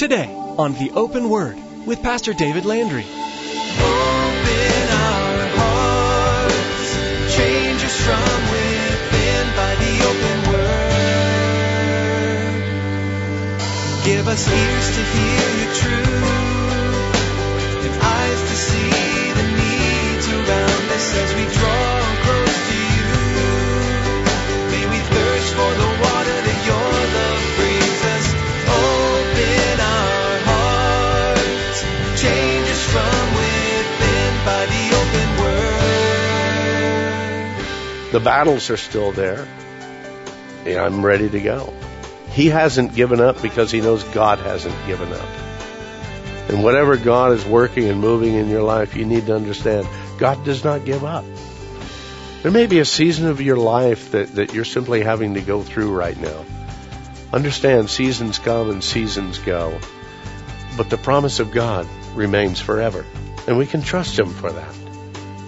today on The Open Word with Pastor David Landry. Open our hearts, change us from within by the open word. Give us ears to hear your truth and eyes to see the needs around us as we the battles are still there. I'm ready to go. He hasn't given up because he knows God hasn't given up. And whatever God is working and moving in your life, you need to understand God does not give up. There may be a season of your life that, that you're simply having to go through right now. Understand seasons come and seasons go. But the promise of God remains forever. And we can trust Him for that.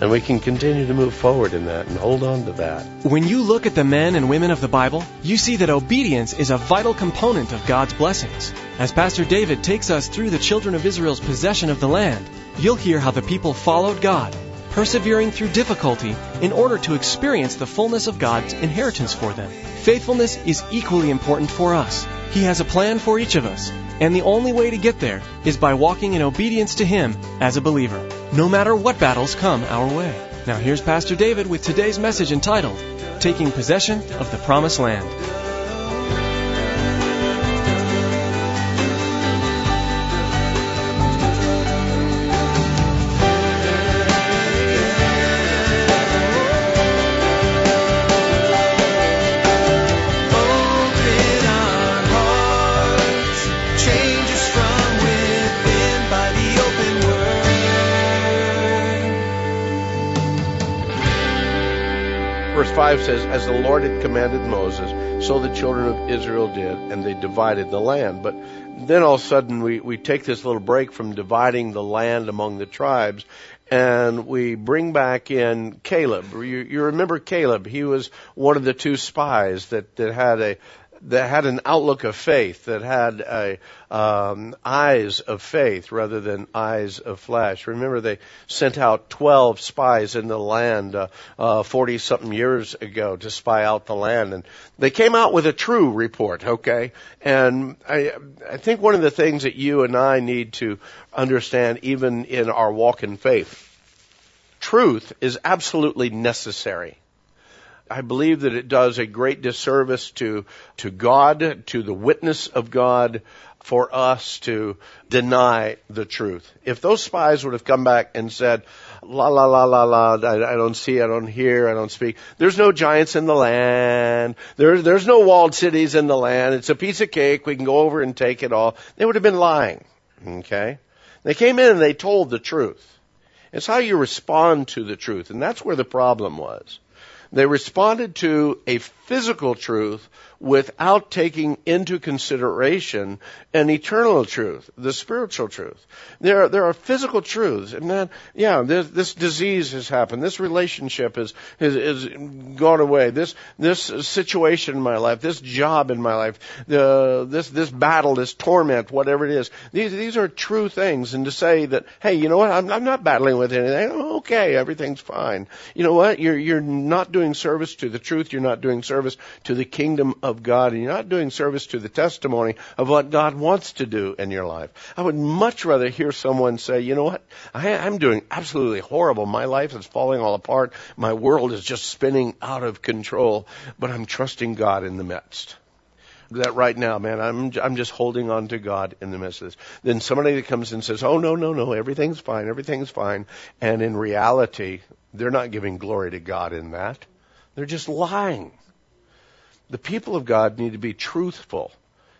And we can continue to move forward in that and hold on to that. When you look at the men and women of the Bible, you see that obedience is a vital component of God's blessings. As Pastor David takes us through the children of Israel's possession of the land, you'll hear how the people followed God, persevering through difficulty in order to experience the fullness of God's inheritance for them. Faithfulness is equally important for us. He has a plan for each of us, and the only way to get there is by walking in obedience to Him as a believer, no matter what battles come our way. Now here's Pastor David with today's message entitled, Taking Possession of the Promised Land. 5 says, As the Lord had commanded Moses, so the children of Israel did, and they divided the land. But then all of a sudden we, we take this little break from dividing the land among the tribes, and we bring back in Caleb. You, you remember Caleb? He was one of the two spies that, that had a that had an outlook of faith, that had a, um, eyes of faith rather than eyes of flesh. Remember, they sent out 12 spies in the land uh, uh, 40 something years ago to spy out the land, and they came out with a true report. Okay, and I, I think one of the things that you and I need to understand, even in our walk in faith, truth is absolutely necessary. I believe that it does a great disservice to, to God, to the witness of God, for us to deny the truth. If those spies would have come back and said, la la la la la, I, I don't see, I don't hear, I don't speak. There's no giants in the land. There's, there's no walled cities in the land. It's a piece of cake. We can go over and take it all. They would have been lying. Okay? They came in and they told the truth. It's how you respond to the truth. And that's where the problem was. They responded to a physical truth without taking into consideration an eternal truth, the spiritual truth. There, there are physical truths, and then, yeah, this, this disease has happened. This relationship has, has, has gone away. This, this situation in my life, this job in my life, the, this, this battle, this torment, whatever it is. These, these are true things. And to say that, hey, you know what? I'm, I'm not battling with anything. Okay, everything's fine. You know what? You're, you're not doing service to the truth. You're not doing service to the kingdom of God, and you're not doing service to the testimony of what God wants to do in your life. I would much rather hear someone say, you know what? I, I'm doing absolutely horrible. My life is falling all apart. My world is just spinning out of control, but I'm trusting God in the midst that right now, man, I'm I'm just holding on to God in the midst of this. Then somebody that comes and says, "Oh no, no, no, everything's fine, everything's fine," and in reality, they're not giving glory to God in that. They're just lying. The people of God need to be truthful.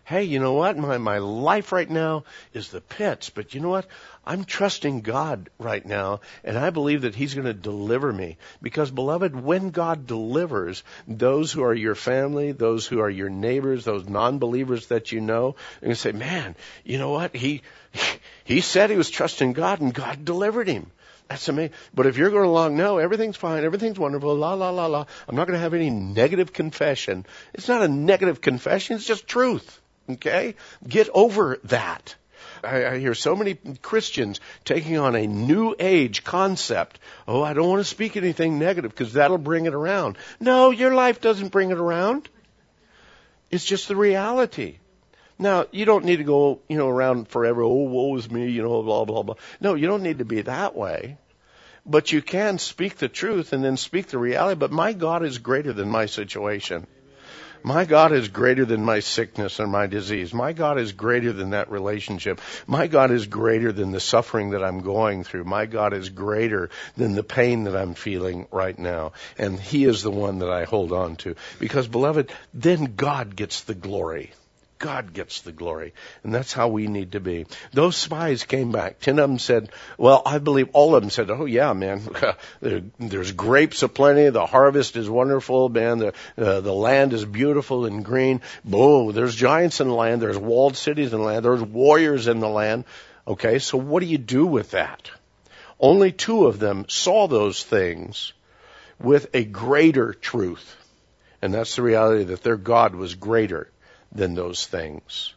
Hey, you know what? My my life right now is the pits, but you know what? I'm trusting God right now, and I believe that He's going to deliver me. Because, beloved, when God delivers those who are your family, those who are your neighbors, those non-believers that you know, and you say, man, you know what? He, he said he was trusting God, and God delivered him. That's amazing. But if you're going along, no, everything's fine, everything's wonderful, la la la la. I'm not going to have any negative confession. It's not a negative confession, it's just truth. Okay? Get over that. I, I hear so many Christians taking on a new age concept. Oh, I don't want to speak anything negative because that'll bring it around. No, your life doesn't bring it around. It's just the reality. Now, you don't need to go, you know, around forever, oh, woe is me, you know, blah, blah, blah. No, you don't need to be that way. But you can speak the truth and then speak the reality. But my God is greater than my situation. My God is greater than my sickness and my disease. My God is greater than that relationship. My God is greater than the suffering that I'm going through. My God is greater than the pain that I'm feeling right now. And He is the one that I hold on to. Because beloved, then God gets the glory. God gets the glory. And that's how we need to be. Those spies came back. Ten of them said, well, I believe all of them said, oh yeah, man, there's grapes aplenty. The harvest is wonderful, man. The, uh, the land is beautiful and green. Boom, there's giants in the land. There's walled cities in the land. There's warriors in the land. Okay, so what do you do with that? Only two of them saw those things with a greater truth. And that's the reality that their God was greater than those things.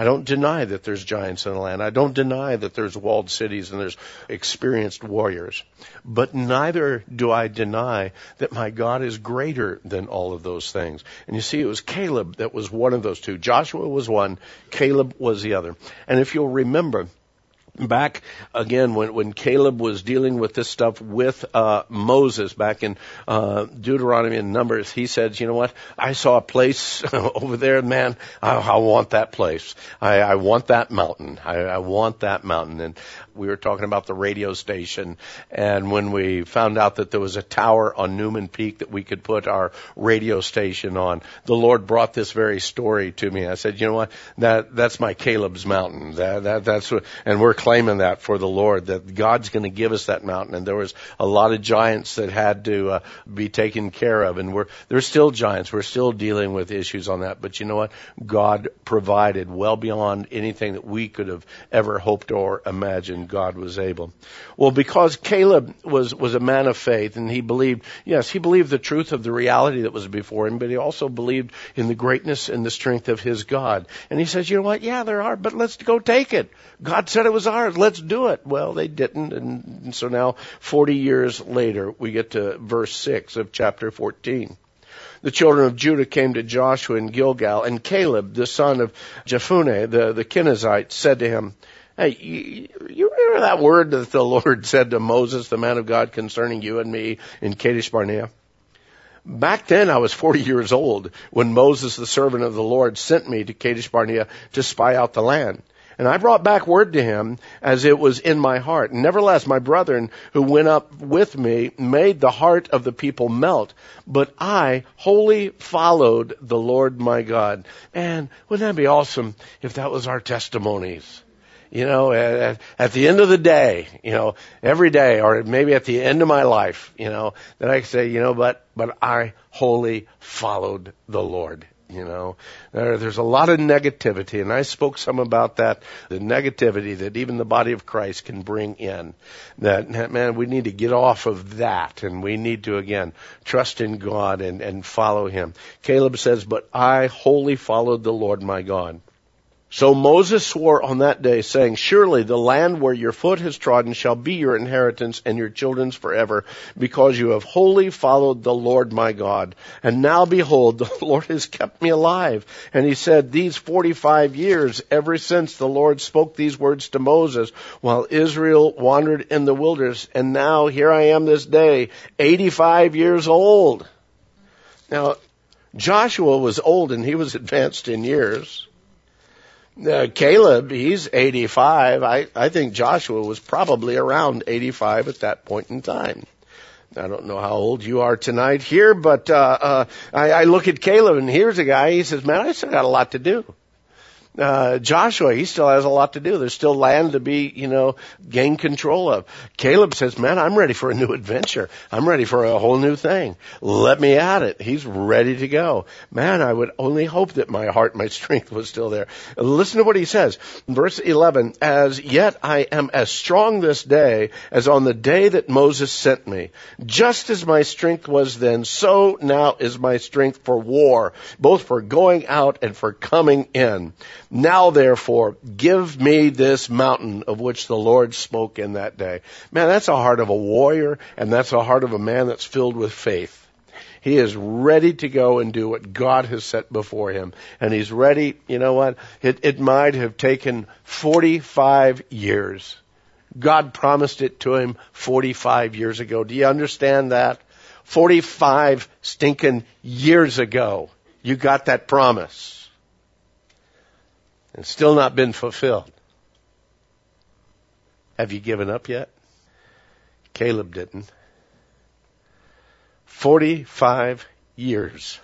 I don't deny that there's giants in the land. I don't deny that there's walled cities and there's experienced warriors. But neither do I deny that my God is greater than all of those things. And you see, it was Caleb that was one of those two. Joshua was one, Caleb was the other. And if you'll remember, back again when when Caleb was dealing with this stuff with uh, Moses back in uh, Deuteronomy and Numbers, he said, "You know what? I saw a place over there, man. I, I want that place. I, I want that mountain. I, I want that mountain." And we were talking about the radio station, and when we found out that there was a tower on Newman Peak that we could put our radio station on, the Lord brought this very story to me. I said, "You know what? That that's my Caleb's mountain. That that that's what." And we're claiming that for the Lord, that God's going to give us that mountain. And there was a lot of giants that had to uh, be taken care of, and we're there's still giants. We're still dealing with issues on that. But you know what? God provided well beyond anything that we could have ever hoped or imagined. God was able. Well, because Caleb was was a man of faith, and he believed. Yes, he believed the truth of the reality that was before him, but he also believed in the greatness and the strength of his God. And he says, you know what? Yeah, there are, but let's go take it. God said it was ours. Let's do it. Well, they didn't. And so now, 40 years later, we get to verse 6 of chapter 14. The children of Judah came to Joshua in Gilgal, and Caleb, the son of Jephunneh, the, the Kenizzite, said to him, Hey, you, you remember that word that the Lord said to Moses, the man of God, concerning you and me in Kadesh Barnea? Back then I was 40 years old when Moses, the servant of the Lord, sent me to Kadesh Barnea to spy out the land. And I brought back word to him as it was in my heart. Nevertheless, my brethren who went up with me made the heart of the people melt, but I wholly followed the Lord my God. And wouldn't that be awesome if that was our testimonies? you know, at, at, the end of the day, you know, every day, or maybe at the end of my life, you know, that I say, you know, but, but I wholly followed the Lord. You know, there, there's a lot of negativity, and I spoke some about that, the negativity that even the body of Christ can bring in. That, man, we need to get off of that, and we need to, again, trust in God and, and follow Him. Caleb says, but I wholly followed the Lord my God. So Moses swore on that day, saying, Surely the land where your foot has trodden shall be your inheritance and your children's forever, because you have wholly followed the Lord my God. And now behold, the Lord has kept me alive. And he said, These forty-five years, ever since the Lord spoke these words to Moses, while Israel wandered in the wilderness, and now here I am this day, eighty-five years old. Now, Joshua was old and he was advanced in years. Uh, Caleb, he's 85. I, I think Joshua was probably around 85 at that point in time. I don't know how old you are tonight here, but uh, uh, I, I look at Caleb and here's a guy. He says, "Man, I still got a lot to do." Uh, Joshua, he still has a lot to do. There's still land to be, you know, gain control of. Caleb says, man, I'm ready for a new adventure. I'm ready for a whole new thing. Let me at it. He's ready to go. Man, I would only hope that my heart, my strength was still there. Listen to what he says. Verse 11, as yet I am as strong this day as on the day that Moses sent me. Just as my strength was then, so now is my strength for war, both for going out and for coming in. Now therefore, give me this mountain of which the Lord spoke in that day. Man, that's the heart of a warrior, and that's the heart of a man that's filled with faith. He is ready to go and do what God has set before him. And he's ready, you know what? It, it might have taken 45 years. God promised it to him 45 years ago. Do you understand that? 45 stinking years ago, you got that promise. And still not been fulfilled. Have you given up yet? Caleb didn't. 45 years.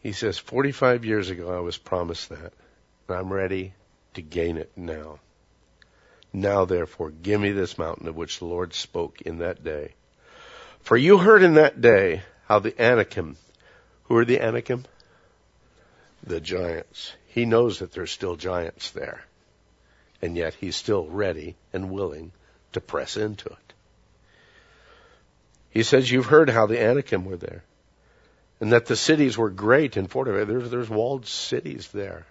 He says, 45 years ago I was promised that, and I'm ready to gain it now. Now therefore, give me this mountain of which the Lord spoke in that day. For you heard in that day how the Anakim, who are the Anakim? The giants. He knows that there's still giants there. And yet he's still ready and willing to press into it. He says, You've heard how the Anakim were there, and that the cities were great and fortified. There's, there's walled cities there.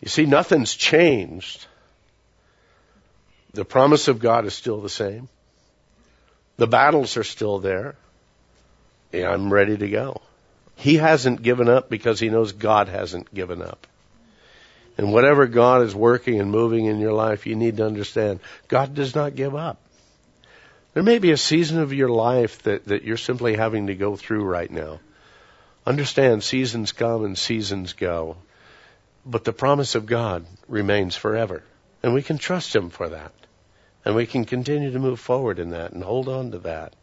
You see, nothing's changed. The promise of God is still the same. The battles are still there. Yeah, I'm ready to go. He hasn't given up because he knows God hasn't given up. And whatever God is working and moving in your life, you need to understand God does not give up. There may be a season of your life that, that you're simply having to go through right now. Understand seasons come and seasons go. But the promise of God remains forever. And we can trust Him for that. And we can continue to move forward in that and hold on to that.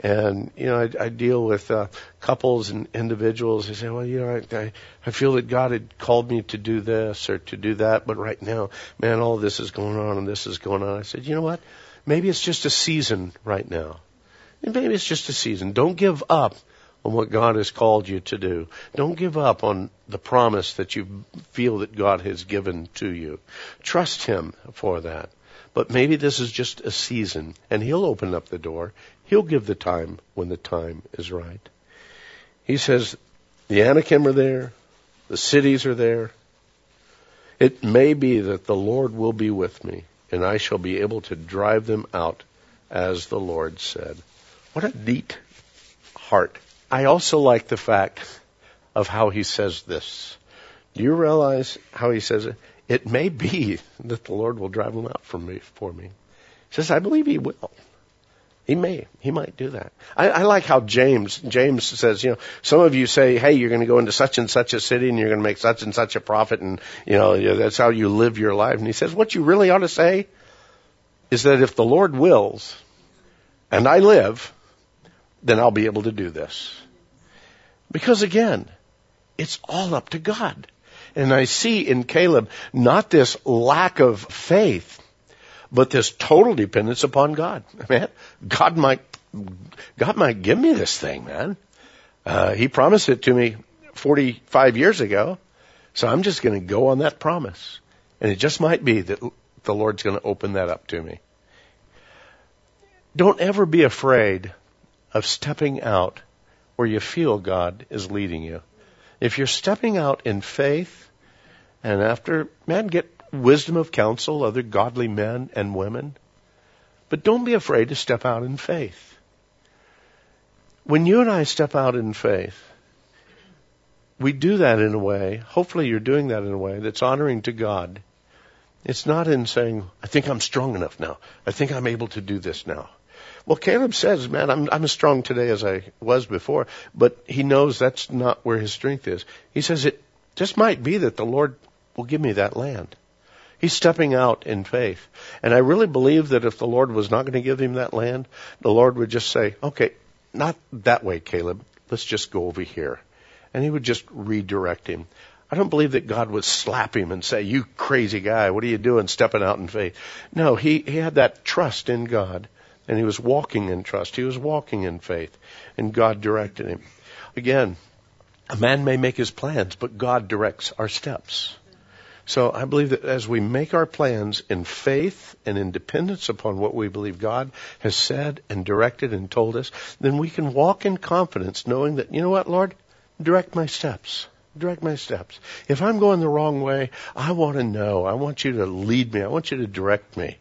And, you know, I, I deal with uh, couples and individuals who say, well, you know, I, I, I feel that God had called me to do this or to do that, but right now, man, all this is going on and this is going on. I said, you know what? Maybe it's just a season right now. And maybe it's just a season. Don't give up on what God has called you to do. Don't give up on the promise that you feel that God has given to you. Trust Him for that. But maybe this is just a season and He'll open up the door. He'll give the time when the time is right. He says, the Anakim are there. The cities are there. It may be that the Lord will be with me and I shall be able to drive them out as the Lord said. What a neat heart. I also like the fact of how he says this. Do you realize how he says it? It may be that the Lord will drive them out me, for me. He says, I believe he will. He may. He might do that. I, I like how James, James says, you know, some of you say, hey, you're going to go into such and such a city and you're going to make such and such a profit and, you know, that's how you live your life. And he says, what you really ought to say is that if the Lord wills and I live, then I'll be able to do this. Because again, it's all up to God. And I see in Caleb not this lack of faith, but this total dependence upon God. Man, God might, God might give me this thing, man. Uh, he promised it to me 45 years ago, so I'm just going to go on that promise. And it just might be that the Lord's going to open that up to me. Don't ever be afraid of stepping out where you feel God is leading you. If you're stepping out in faith, and after, man, get wisdom of counsel, other godly men and women. But don't be afraid to step out in faith. When you and I step out in faith, we do that in a way, hopefully you're doing that in a way that's honoring to God. It's not in saying, I think I'm strong enough now. I think I'm able to do this now. Well, Caleb says, man, I'm, I'm as strong today as I was before, but he knows that's not where his strength is. He says it just might be that the Lord will give me that land. He's stepping out in faith. And I really believe that if the Lord was not going to give him that land, the Lord would just say, okay, not that way, Caleb. Let's just go over here. And he would just redirect him. I don't believe that God would slap him and say, you crazy guy, what are you doing stepping out in faith? No, he, he had that trust in God and he was walking in trust. He was walking in faith and God directed him. Again, a man may make his plans, but God directs our steps. So I believe that as we make our plans in faith and in dependence upon what we believe God has said and directed and told us, then we can walk in confidence knowing that, you know what, Lord? Direct my steps. Direct my steps. If I'm going the wrong way, I want to know. I want you to lead me. I want you to direct me.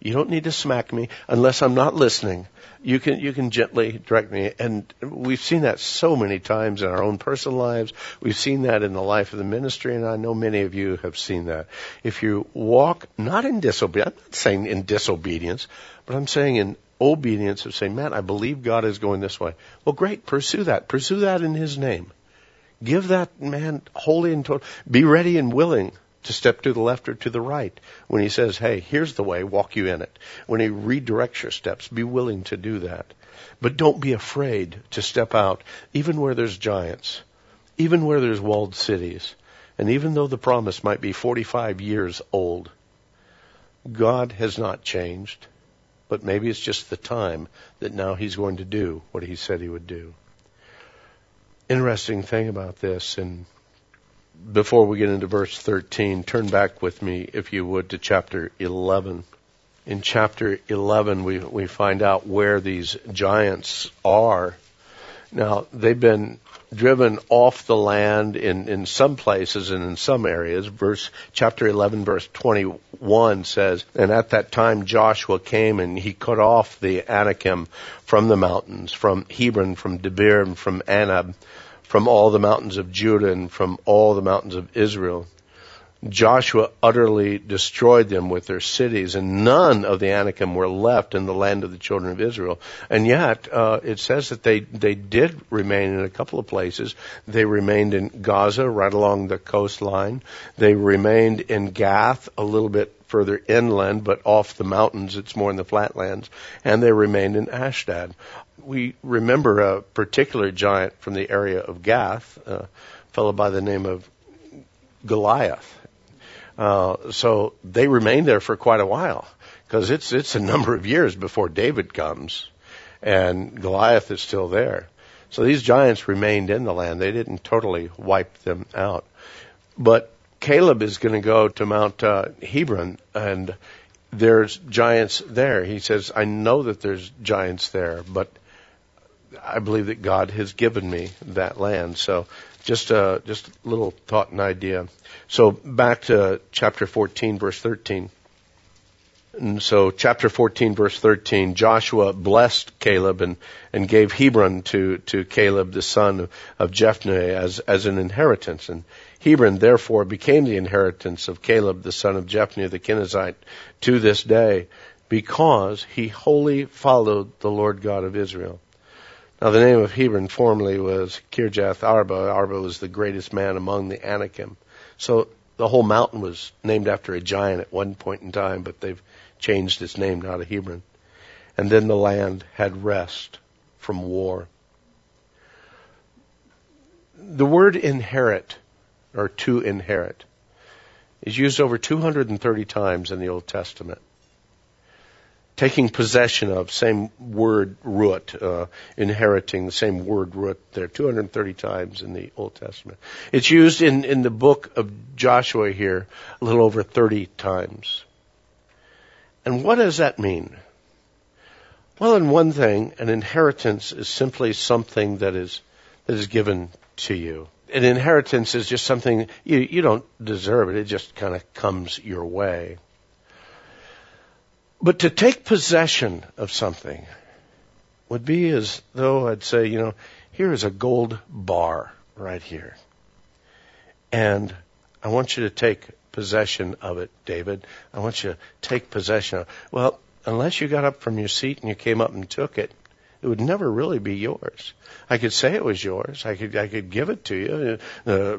You don't need to smack me unless I'm not listening. You can you can gently direct me, and we've seen that so many times in our own personal lives. We've seen that in the life of the ministry, and I know many of you have seen that. If you walk not in disobedience, I'm not saying in disobedience, but I'm saying in obedience of saying, "Man, I believe God is going this way." Well, great, pursue that. Pursue that in His name. Give that man wholly and total. Be ready and willing to step to the left or to the right. When he says, hey, here's the way, walk you in it. When he redirects your steps, be willing to do that. But don't be afraid to step out, even where there's giants, even where there's walled cities. And even though the promise might be 45 years old, God has not changed. But maybe it's just the time that now he's going to do what he said he would do. Interesting thing about this, and before we get into verse 13, turn back with me, if you would, to chapter 11. In chapter 11, we, we find out where these giants are. Now, they've been driven off the land in, in some places and in some areas. Verse, chapter 11 verse 21 says, And at that time Joshua came and he cut off the Anakim from the mountains, from Hebron, from Debir, and from Anab, from all the mountains of Judah and from all the mountains of Israel. Joshua utterly destroyed them with their cities, and none of the Anakim were left in the land of the children of Israel. And yet, uh, it says that they they did remain in a couple of places. They remained in Gaza, right along the coastline. They remained in Gath, a little bit further inland, but off the mountains. It's more in the flatlands. And they remained in Ashdod we remember a particular giant from the area of Gath, a fellow by the name of Goliath. Uh, so they remained there for quite a while because it's it's a number of years before David comes, and Goliath is still there. So these giants remained in the land; they didn't totally wipe them out. But Caleb is going to go to Mount uh, Hebron, and there's giants there. He says, "I know that there's giants there, but I believe that God has given me that land. So just a, just a little thought and idea. So back to chapter 14 verse 13. And so chapter 14 verse 13, Joshua blessed Caleb and, and gave Hebron to, to Caleb the son of, Jephunneh as, as an inheritance. And Hebron therefore became the inheritance of Caleb the son of Jephunneh the Kenizzite to this day because he wholly followed the Lord God of Israel. Now the name of Hebron formerly was Kirjath Arba. Arba was the greatest man among the Anakim. So the whole mountain was named after a giant at one point in time, but they've changed its name now to Hebron. And then the land had rest from war. The word inherit, or to inherit, is used over 230 times in the Old Testament taking possession of, same word root, uh, inheriting, the same word root there, 230 times in the Old Testament. It's used in, in the book of Joshua here a little over 30 times. And what does that mean? Well, in one thing, an inheritance is simply something that is, that is given to you. An inheritance is just something you, you don't deserve it. It just kind of comes your way. But to take possession of something would be as though I'd say, you know, here is a gold bar right here. And I want you to take possession of it, David. I want you to take possession of it. Well, unless you got up from your seat and you came up and took it, it would never really be yours. I could say it was yours. I could I could give it to you. Uh,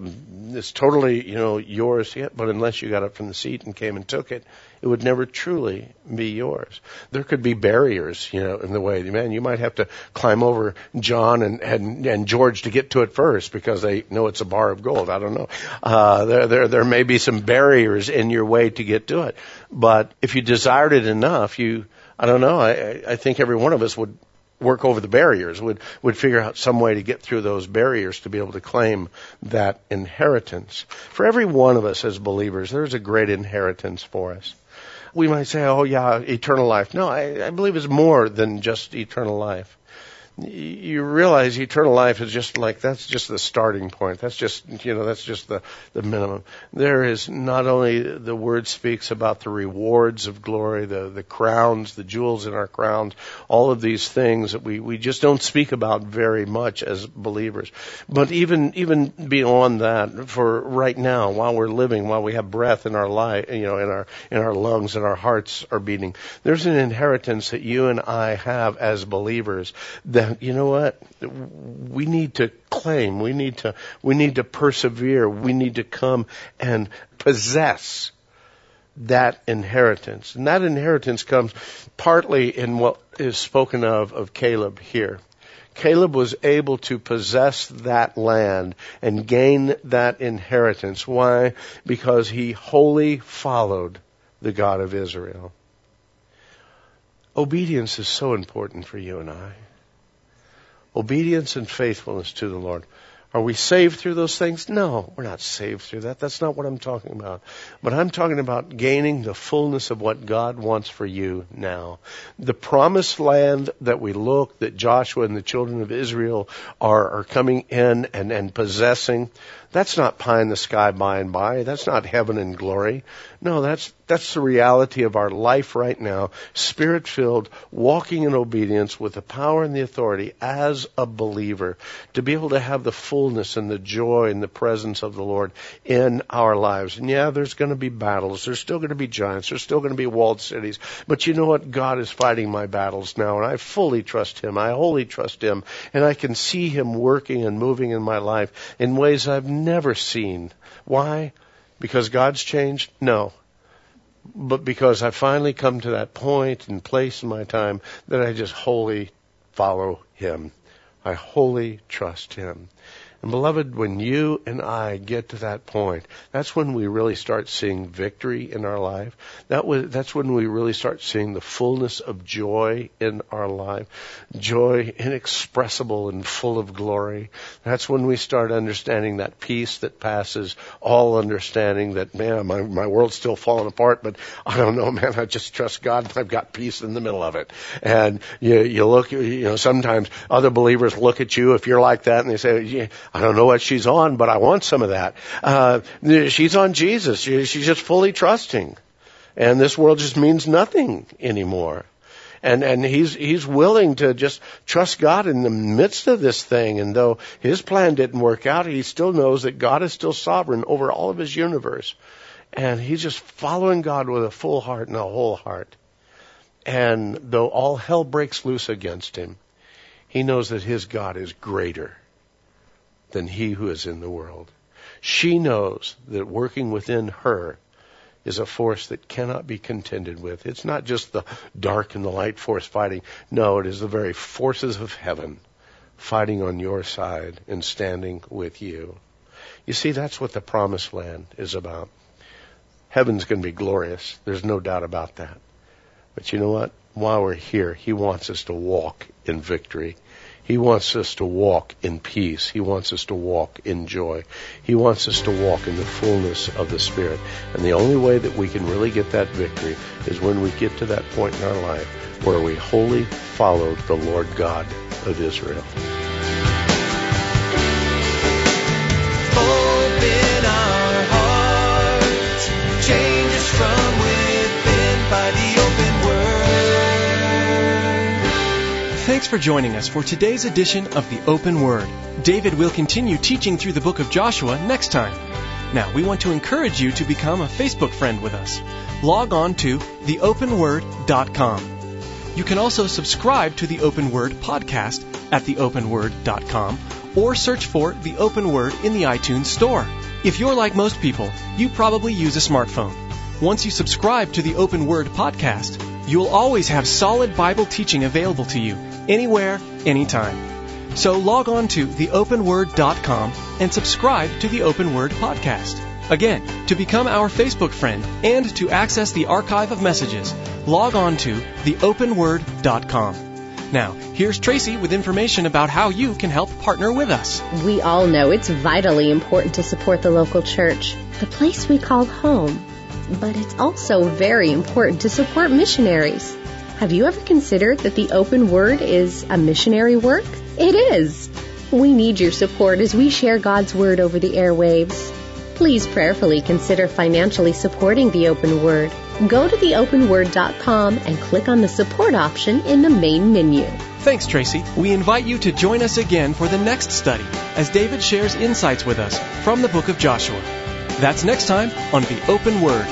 it's totally you know yours yet, but unless you got up from the seat and came and took it, it would never truly be yours. There could be barriers, you know, in the way. Man, you might have to climb over John and and, and George to get to it first because they know it's a bar of gold. I don't know. Uh, there there there may be some barriers in your way to get to it, but if you desired it enough, you I don't know. I I think every one of us would work over the barriers, would, would figure out some way to get through those barriers to be able to claim that inheritance. For every one of us as believers, there's a great inheritance for us. We might say, oh yeah, eternal life. No, I, I believe it's more than just eternal life. You realize eternal life is just like that's just the starting point. That's just you know that's just the the minimum. There is not only the word speaks about the rewards of glory, the the crowns, the jewels in our crowns, all of these things that we we just don't speak about very much as believers. But even even beyond that, for right now, while we're living, while we have breath in our life, you know, in our in our lungs and our hearts are beating, there's an inheritance that you and I have as believers that you know what we need to claim we need to we need to persevere we need to come and possess that inheritance and that inheritance comes partly in what is spoken of of Caleb here Caleb was able to possess that land and gain that inheritance. Why? Because he wholly followed the God of Israel. Obedience is so important for you and I. Obedience and faithfulness to the Lord. Are we saved through those things? No, we're not saved through that. That's not what I'm talking about. But I'm talking about gaining the fullness of what God wants for you now. The promised land that we look, that Joshua and the children of Israel are, are coming in and, and possessing, that's not pie in the sky by and by. That's not heaven and glory. No, that's, that's the reality of our life right now, spirit filled, walking in obedience with the power and the authority as a believer to be able to have the fullness and the joy and the presence of the Lord in our lives. And yeah, there's going to be battles. There's still going to be giants. There's still going to be walled cities. But you know what? God is fighting my battles now and I fully trust Him. I wholly trust Him and I can see Him working and moving in my life in ways I've never seen. Why? Because God's changed? No. But because I finally come to that point and place in my time that I just wholly follow Him. I wholly trust Him. And beloved, when you and I get to that point, that's when we really start seeing victory in our life. That was, that's when we really start seeing the fullness of joy in our life. Joy inexpressible and full of glory. That's when we start understanding that peace that passes all understanding that, man, my, my world's still falling apart, but I don't know, man, I just trust God and I've got peace in the middle of it. And you, you look, you know, sometimes other believers look at you if you're like that and they say, yeah, I don't know what she's on, but I want some of that. Uh, she's on Jesus. She, she's just fully trusting. And this world just means nothing anymore. And, and he's, he's willing to just trust God in the midst of this thing. And though his plan didn't work out, he still knows that God is still sovereign over all of his universe. And he's just following God with a full heart and a whole heart. And though all hell breaks loose against him, he knows that his God is greater than he who is in the world. She knows that working within her is a force that cannot be contended with. It's not just the dark and the light force fighting. No, it is the very forces of heaven fighting on your side and standing with you. You see, that's what the promised land is about. Heaven's going to be glorious. There's no doubt about that. But you know what? While we're here, He wants us to walk in victory. He wants us to walk in peace. He wants us to walk in joy. He wants us to walk in the fullness of the Spirit. And the only way that we can really get that victory is when we get to that point in our life where we wholly follow the Lord God of Israel. Thanks for joining us for today's edition of the Open Word. David will continue teaching through the book of Joshua next time. Now, we want to encourage you to become a Facebook friend with us. Log on to theopenword.com. You can also subscribe to the Open Word podcast at theopenword.com or search for the Open Word in the iTunes Store. If you're like most people, you probably use a smartphone. Once you subscribe to the Open Word podcast, you'll always have solid Bible teaching available to you, anywhere, anytime. So log on to theopenword.com and subscribe to the Open Word podcast. Again, to become our Facebook friend and to access the archive of messages, log on to theopenword.com. Now, here's Tracy with information about how you can help partner with us. We all know it's vitally important to support the local church, the place we call home. But it's also very important to support missionaries. Have you ever considered that the open word is a missionary work? It is. We need your support as we share God's word over the airwaves. Please prayerfully consider financially supporting the open word. Go to theopenword.com and click on the support option in the main menu. Thanks, Tracy. We invite you to join us again for the next study as David shares insights with us from the book of Joshua. That's next time on The Open Word.